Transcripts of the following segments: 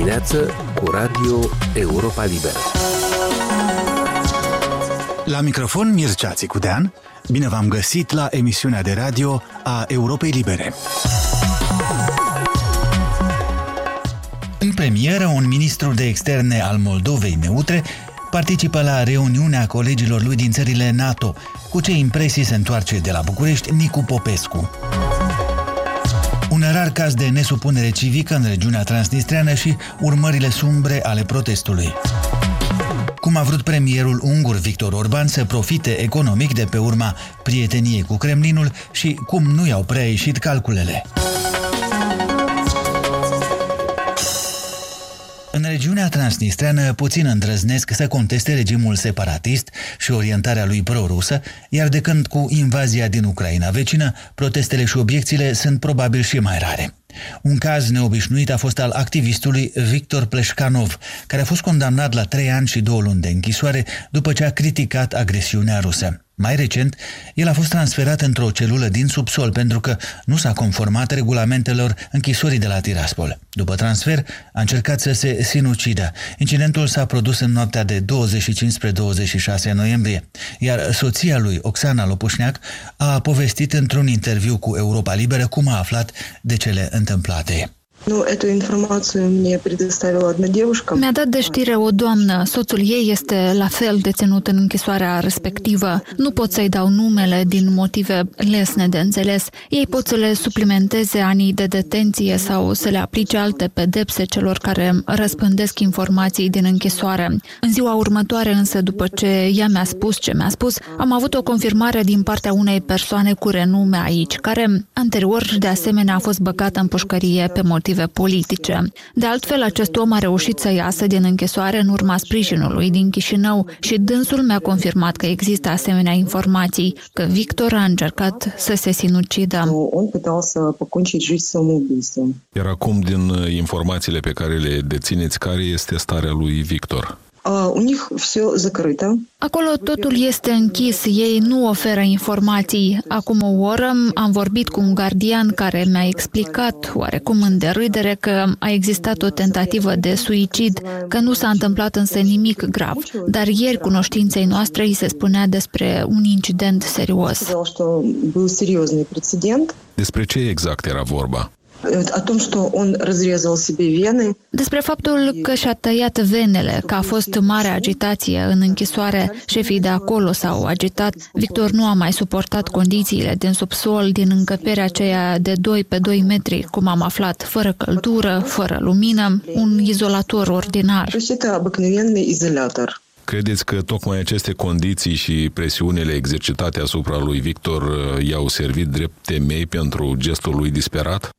dimineață cu Radio Europa Liberă. La microfon Mircea Țicudean, bine v-am găsit la emisiunea de radio a Europei Libere. În premieră, un ministru de externe al Moldovei neutre participă la reuniunea colegilor lui din țările NATO. Cu ce impresii se întoarce de la București Nicu Popescu? Un rar caz de nesupunere civică în regiunea transnistreană și urmările sumbre ale protestului. Cum a vrut premierul ungur Victor Orban să profite economic de pe urma prieteniei cu Kremlinul și cum nu i-au prea ieșit calculele. În regiunea transnistreană, puțin îndrăznesc să conteste regimul separatist și orientarea lui pro-rusă, iar de când cu invazia din Ucraina vecină, protestele și obiecțiile sunt probabil și mai rare. Un caz neobișnuit a fost al activistului Victor Pleșcanov, care a fost condamnat la trei ani și două luni de închisoare după ce a criticat agresiunea rusă. Mai recent, el a fost transferat într-o celulă din subsol pentru că nu s-a conformat regulamentelor închisorii de la Tiraspol. După transfer, a încercat să se sinucidă. Incidentul s-a produs în noaptea de 25 spre 26 noiembrie, iar soția lui, Oxana Lopușneac, a povestit într-un interviu cu Europa Liberă cum a aflat de cele întâmplate. Nu, эту информацию мне предоставила одна девушка. Mi-a dat de știre o doamnă. Soțul ei este la fel deținut în închisoarea respectivă. Nu pot să-i dau numele din motive lesne de înțeles. Ei pot să le suplimenteze anii de detenție sau să le aplice alte pedepse celor care răspândesc informații din închisoare. În ziua următoare însă, după ce ea mi-a spus ce mi-a spus, am avut o confirmare din partea unei persoane cu renume aici, care anterior de asemenea a fost băgată în pușcărie pe motiv motive politice. De altfel, acest om a reușit să iasă din închisoare în urma sprijinului din Chișinău și dânsul mi-a confirmat că există asemenea informații, că Victor a încercat să se sinucidă. Iar acum, din informațiile pe care le dețineți, care este starea lui Victor? У них все закрыто. Acolo totul este închis, ei nu oferă informații. Acum o oră am vorbit cu un gardian care mi-a explicat, oarecum în derâdere, că a existat o tentativă de suicid, că nu s-a întâmplat însă nimic grav. Dar ieri cunoștinței noastre îi se spunea despre un incident serios. Despre ce exact era vorba? о том, что он разрезал себе вены. Despre faptul că și-a tăiat venele, că a fost mare agitație în închisoare, șefii de acolo s-au agitat. Victor nu a mai suportat condițiile din subsol, din încăperea aceea de 2 pe 2 metri, cum am aflat, fără căldură, fără lumină, un izolator ordinar. Credeți că tocmai aceste condiții și presiunile exercitate asupra lui Victor uh, i-au servit drept temei pentru gestul lui disperat?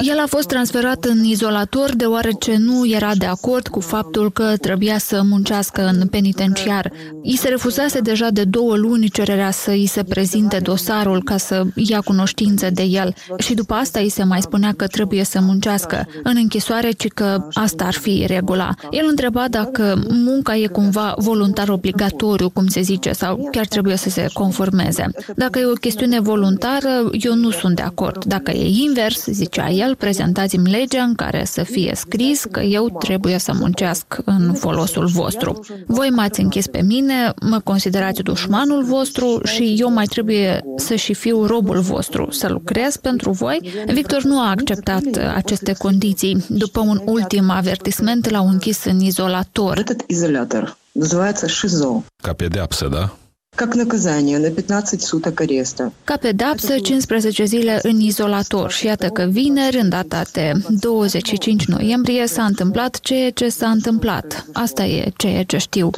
El a fost transferat în izolator deoarece nu era de acord cu faptul că trebuia să muncească în penitenciar. I se refuzase deja de două luni cererea să îi se prezinte dosarul ca să ia cunoștință de el și după asta îi se mai spunea că trebuie să muncească în închisoare, ci că asta ar fi regula. El întreba dacă munca e cumva voluntar obligatoriu, cum se zice, sau chiar trebuie să se conformeze. Dacă e o chestiune voluntară, eu nu sunt de acord. Dacă dacă e invers, zicea el, prezentați-mi legea în care să fie scris că eu trebuie să muncesc în folosul vostru. Voi m-ați închis pe mine, mă considerați dușmanul vostru și eu mai trebuie să și fiu robul vostru, să lucrez pentru voi. Victor nu a acceptat aceste condiții. După un ultim avertisment, l-au închis în izolator. Изолятор называется ШИЗО. Ca pedeapsă, da? Как наказание на 15 суток ареста. Ca pedapsă, 15 zile în izolator și iată că vineri, în data de 25 noiembrie, s-a întâmplat ceea ce s-a întâmplat. Asta e ceea ce știu.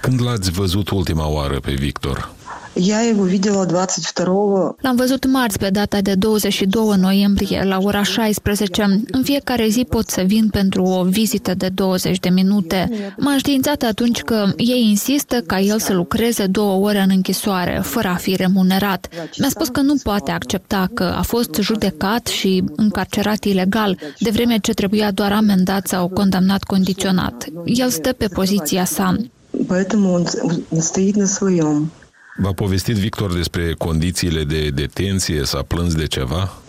Când l-ați văzut ultima oară pe Victor? Я его видела 22 L-am văzut marți pe data de 22 noiembrie la ora 16. În fiecare zi pot să vin pentru o vizită de 20 de minute. M-a științat atunci că ei insistă ca el să lucreze două ore în închisoare, fără a fi remunerat. Mi-a spus că nu poate accepta că a fost judecat și încarcerat ilegal, de vreme ce trebuia doar amendat sau condamnat condiționat. El stă pe poziția sa. Поэтому он стоит на своем. V-a povestit Victor despre condițiile de detenție? S-a plâns de ceva?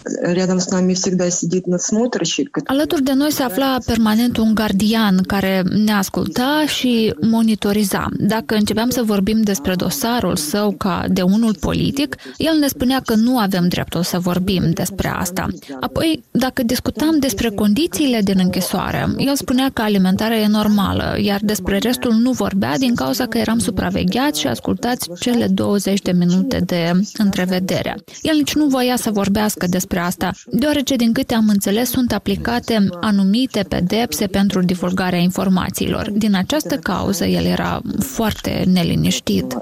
Alături de noi se afla permanent un gardian care ne asculta și monitoriza. Dacă începeam să vorbim despre dosarul său ca de unul politic, el ne spunea că nu avem dreptul să vorbim despre asta. Apoi, dacă discutam despre condițiile din închisoare, el spunea că alimentarea e normală, iar despre restul nu vorbea din cauza că eram supravegheați și ascultați cele 20 de minute de întrevedere. El nici nu voia să vorbească despre asta, deoarece, din câte am înțeles, sunt aplicate anumite pedepse pentru divulgarea informațiilor. Din această cauză, el era foarte neliniștit.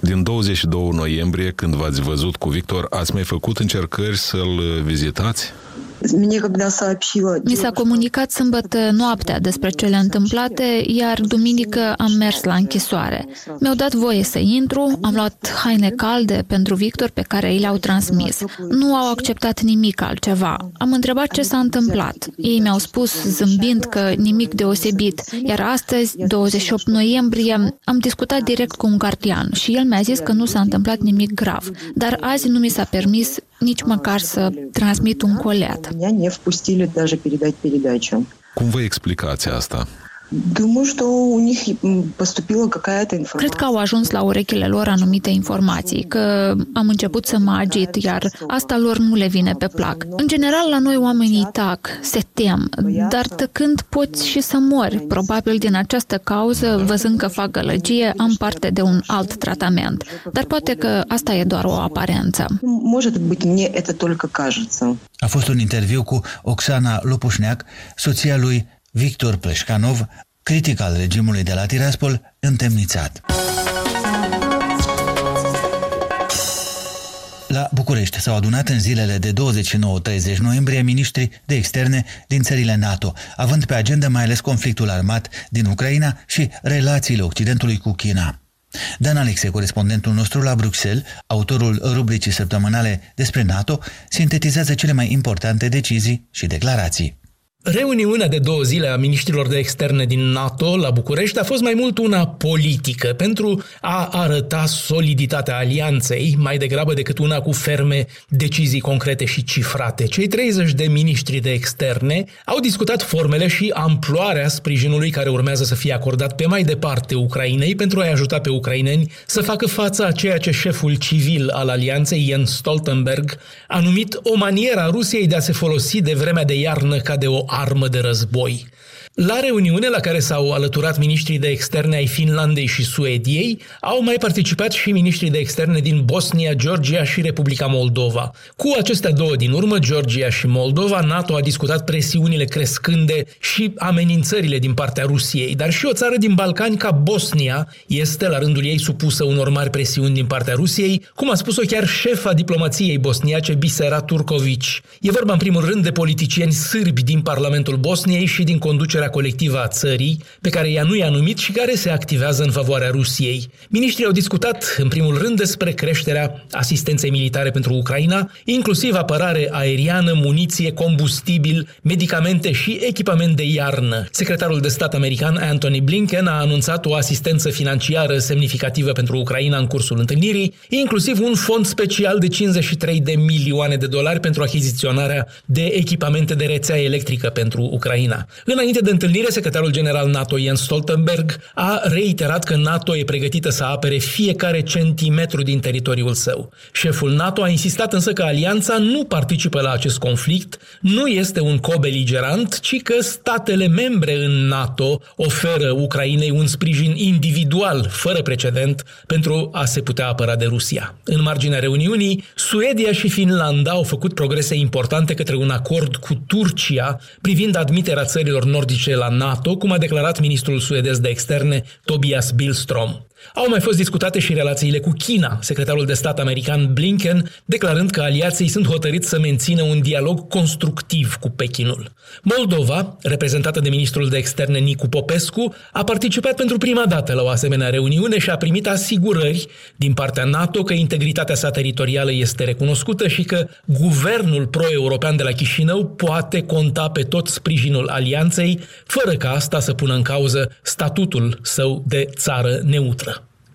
Din 22 noiembrie, când v-ați văzut cu Victor, ați mai făcut încercări să-l vizitați? Mi s-a comunicat sâmbătă noaptea despre cele întâmplate, iar duminică am mers la închisoare. Mi-au dat voie să intru, am luat haine calde pentru Victor pe care i le-au transmis. Nu au acceptat nimic altceva. Am întrebat ce s-a întâmplat. Ei mi-au spus, zâmbind, că nimic deosebit, iar astăzi, 28 noiembrie, am discutat direct cu un gardian și el mi-a zis că nu s-a întâmplat nimic grav, dar azi nu mi s-a permis nici măcar să transmit un colet. Cum vă explicați asta? Cred că au ajuns la urechile lor anumite informații, că am început să mă agit, iar asta lor nu le vine pe plac. În general, la noi oamenii tac, se tem, dar tăcând poți și să mori. Probabil din această cauză, văzând că fac gălăgie, am parte de un alt tratament. Dar poate că asta e doar o aparență. A fost un interviu cu Oxana Lopușneac, soția lui Victor Pleșcanov, critic al regimului de la Tiraspol, întemnițat. La București s-au adunat în zilele de 29-30 noiembrie miniștri de externe din țările NATO, având pe agenda mai ales conflictul armat din Ucraina și relațiile Occidentului cu China. Dan Alexe, corespondentul nostru la Bruxelles, autorul rubricii săptămânale despre NATO, sintetizează cele mai importante decizii și declarații. Reuniunea de două zile a ministrilor de externe din NATO la București a fost mai mult una politică pentru a arăta soliditatea alianței, mai degrabă decât una cu ferme decizii concrete și cifrate. Cei 30 de ministri de externe au discutat formele și amploarea sprijinului care urmează să fie acordat pe mai departe Ucrainei pentru a-i ajuta pe ucraineni să facă față a ceea ce șeful civil al alianței, Jens Stoltenberg, a numit o manieră a Rusiei de a se folosi de vremea de iarnă ca de o armă de război. La reuniune la care s-au alăturat ministrii de externe ai Finlandei și Suediei, au mai participat și ministrii de externe din Bosnia, Georgia și Republica Moldova. Cu acestea două din urmă, Georgia și Moldova, NATO a discutat presiunile crescânde și amenințările din partea Rusiei, dar și o țară din Balcani ca Bosnia este la rândul ei supusă unor mari presiuni din partea Rusiei, cum a spus-o chiar șefa diplomației bosniace Bisera Turkovic. E vorba în primul rând de politicieni sârbi din Parlamentul Bosniei și din conducerea răspunderea colectivă a țării, pe care ea nu i-a numit și care se activează în favoarea Rusiei. Ministrii au discutat, în primul rând, despre creșterea asistenței militare pentru Ucraina, inclusiv apărare aeriană, muniție, combustibil, medicamente și echipament de iarnă. Secretarul de stat american Anthony Blinken a anunțat o asistență financiară semnificativă pentru Ucraina în cursul întâlnirii, inclusiv un fond special de 53 de milioane de dolari pentru achiziționarea de echipamente de rețea electrică pentru Ucraina. Înainte de întâlnire, secretarul general NATO Jens Stoltenberg a reiterat că NATO e pregătită să apere fiecare centimetru din teritoriul său. Șeful NATO a insistat însă că alianța nu participă la acest conflict, nu este un co-beligerant, ci că statele membre în NATO oferă Ucrainei un sprijin individual, fără precedent, pentru a se putea apăra de Rusia. În marginea reuniunii, Suedia și Finlanda au făcut progrese importante către un acord cu Turcia privind admiterea țărilor nordice duce la NATO, cum a declarat ministrul suedez de externe Tobias Billstrom. Au mai fost discutate și relațiile cu China, secretarul de stat american Blinken declarând că aliații sunt hotărâți să mențină un dialog constructiv cu Pechinul. Moldova, reprezentată de ministrul de externe Nicu Popescu, a participat pentru prima dată la o asemenea reuniune și a primit asigurări din partea NATO că integritatea sa teritorială este recunoscută și că guvernul pro-european de la Chișinău poate conta pe tot sprijinul alianței, fără ca asta să pună în cauză statutul său de țară neutră.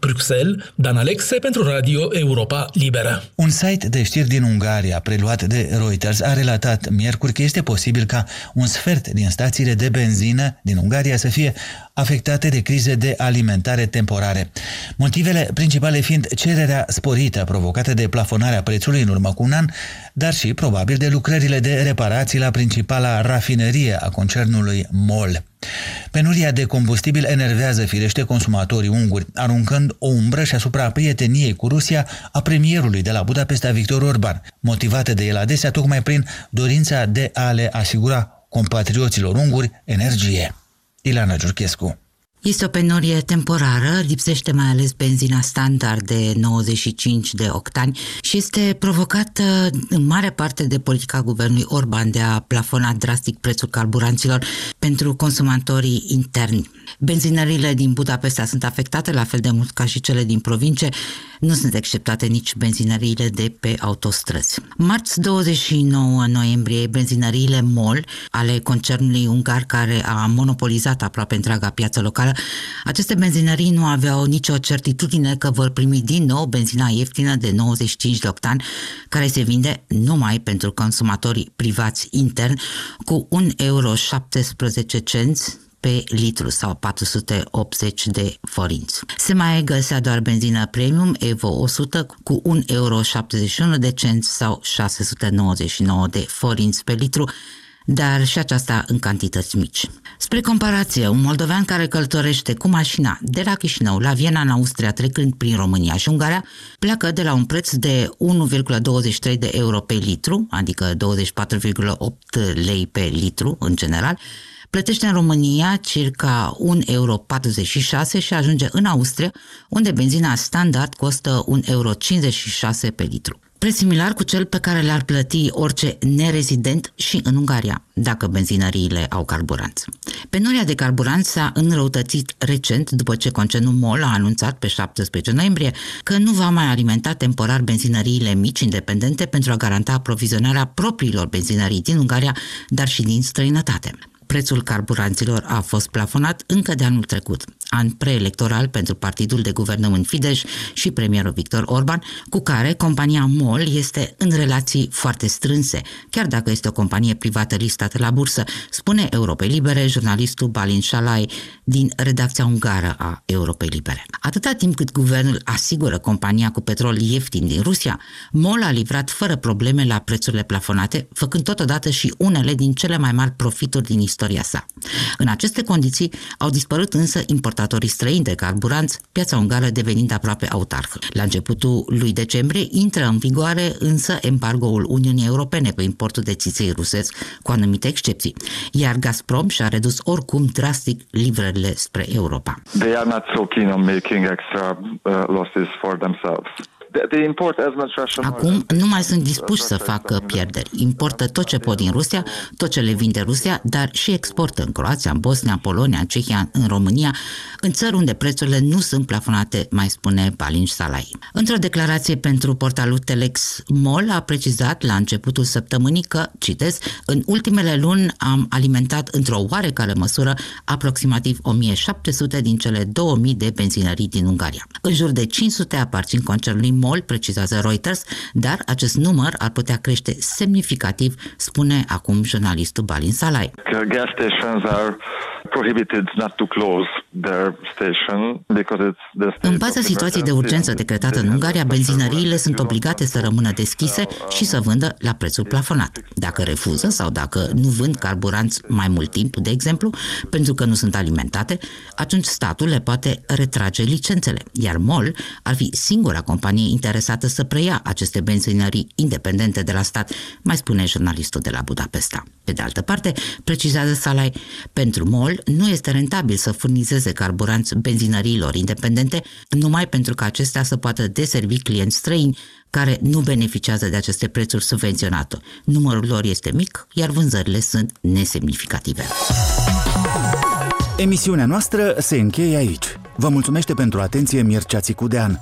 Bruxelles, Dan Alexe pentru Radio Europa Liberă. Un site de știri din Ungaria, preluat de Reuters, a relatat miercuri că este posibil ca un sfert din stațiile de benzină din Ungaria să fie afectate de crize de alimentare temporare. Motivele principale fiind cererea sporită provocată de plafonarea prețului în urmă cu un an, dar și probabil de lucrările de reparații la principala rafinerie a concernului MOL. Penuria de combustibil enervează firește consumatorii unguri, aruncând o umbră și asupra prieteniei cu Rusia a premierului de la Budapesta, Victor Orban, motivată de el adesea tocmai prin dorința de a le asigura compatrioților unguri energie. Ilana Giurchescu este o penurie temporară, lipsește mai ales benzina standard de 95 de octani și este provocată în mare parte de politica guvernului Orban de a plafona drastic prețul carburanților pentru consumatorii interni. Benzinările din Budapesta sunt afectate la fel de mult ca și cele din provincie, nu sunt exceptate nici benzinăriile de pe autostrăzi. Marți 29 noiembrie, benzinăriile MOL ale concernului ungar care a monopolizat aproape întreaga piață locală, aceste benzinării nu aveau nicio certitudine că vor primi din nou benzina ieftină de 95 de octani, care se vinde numai pentru consumatorii privați interni cu 1,17 euro pe litru sau 480 de forinți. Se mai găsea doar benzină premium Evo 100 cu 1,71 euro de cenți sau 699 de forinți pe litru, dar și aceasta în cantități mici. Spre comparație, un moldovean care călătorește cu mașina de la Chișinău la Viena în Austria trecând prin România și Ungaria pleacă de la un preț de 1,23 de euro pe litru, adică 24,8 lei pe litru în general, plătește în România circa 1,46 euro și ajunge în Austria, unde benzina standard costă 1,56 euro pe litru. Preț similar cu cel pe care le-ar plăti orice nerezident și în Ungaria, dacă benzinăriile au carburanți. Penuria de carburanți s-a înrăutățit recent după ce concernul MOL a anunțat pe 17 noiembrie că nu va mai alimenta temporar benzinăriile mici independente pentru a garanta aprovizionarea propriilor benzinării din Ungaria, dar și din străinătate prețul carburanților a fost plafonat încă de anul trecut, an preelectoral pentru partidul de guvernământ Fidesz și premierul Victor Orban, cu care compania MOL este în relații foarte strânse, chiar dacă este o companie privată listată la bursă, spune Europei Libere jurnalistul Balin Shalai din redacția ungară a Europei Libere. Atâta timp cât guvernul asigură compania cu petrol ieftin din Rusia, MOL a livrat fără probleme la prețurile plafonate, făcând totodată și unele din cele mai mari profituri din istorie istoria sa. În aceste condiții au dispărut însă importatorii străini de carburanți, piața ungară devenind aproape autarhă. La începutul lui decembrie intră în vigoare însă embargoul Uniunii Europene pe importul de țiței rusesc, cu anumite excepții, iar Gazprom și-a redus oricum drastic livrările spre Europa. They are not so keen on making extra uh, losses for themselves. Acum nu mai sunt dispuși să facă pierderi. Importă tot ce pot din Rusia, tot ce le vinde Rusia, dar și exportă în Croația, în Bosnia, în Polonia, în Cehia, în România, în țări unde prețurile nu sunt plafonate, mai spune Balin Salai. Într-o declarație pentru portalul Telex, MOL a precizat la începutul săptămânii că, citez, în ultimele luni am alimentat într-o oarecare măsură aproximativ 1700 din cele 2000 de benzinării din Ungaria. În jur de 500 aparțin concernului MOL, precizează Reuters, dar acest număr ar putea crește semnificativ, spune acum jurnalistul Balin Salai. Gas stations are prohibited not to close their station because it's the În baza situației de urgență decretată în Ungaria, benzinăriile sunt obligate să rămână deschise și să vândă la prețul plafonat. Dacă refuză sau dacă nu vând carburanți mai mult timp, de exemplu, pentru că nu sunt alimentate, atunci statul le poate retrage licențele, iar MOL ar fi singura companie interesată să preia aceste benzinării independente de la stat, mai spune jurnalistul de la Budapesta. Pe de altă parte, precizează Salai, pentru MOL nu este rentabil să furnizeze carburanți benzinăriilor independente numai pentru că acestea să poată deservi clienți străini care nu beneficiază de aceste prețuri subvenționate. Numărul lor este mic, iar vânzările sunt nesemnificative. Emisiunea noastră se încheie aici. Vă mulțumește pentru atenție Mircea Țicudean.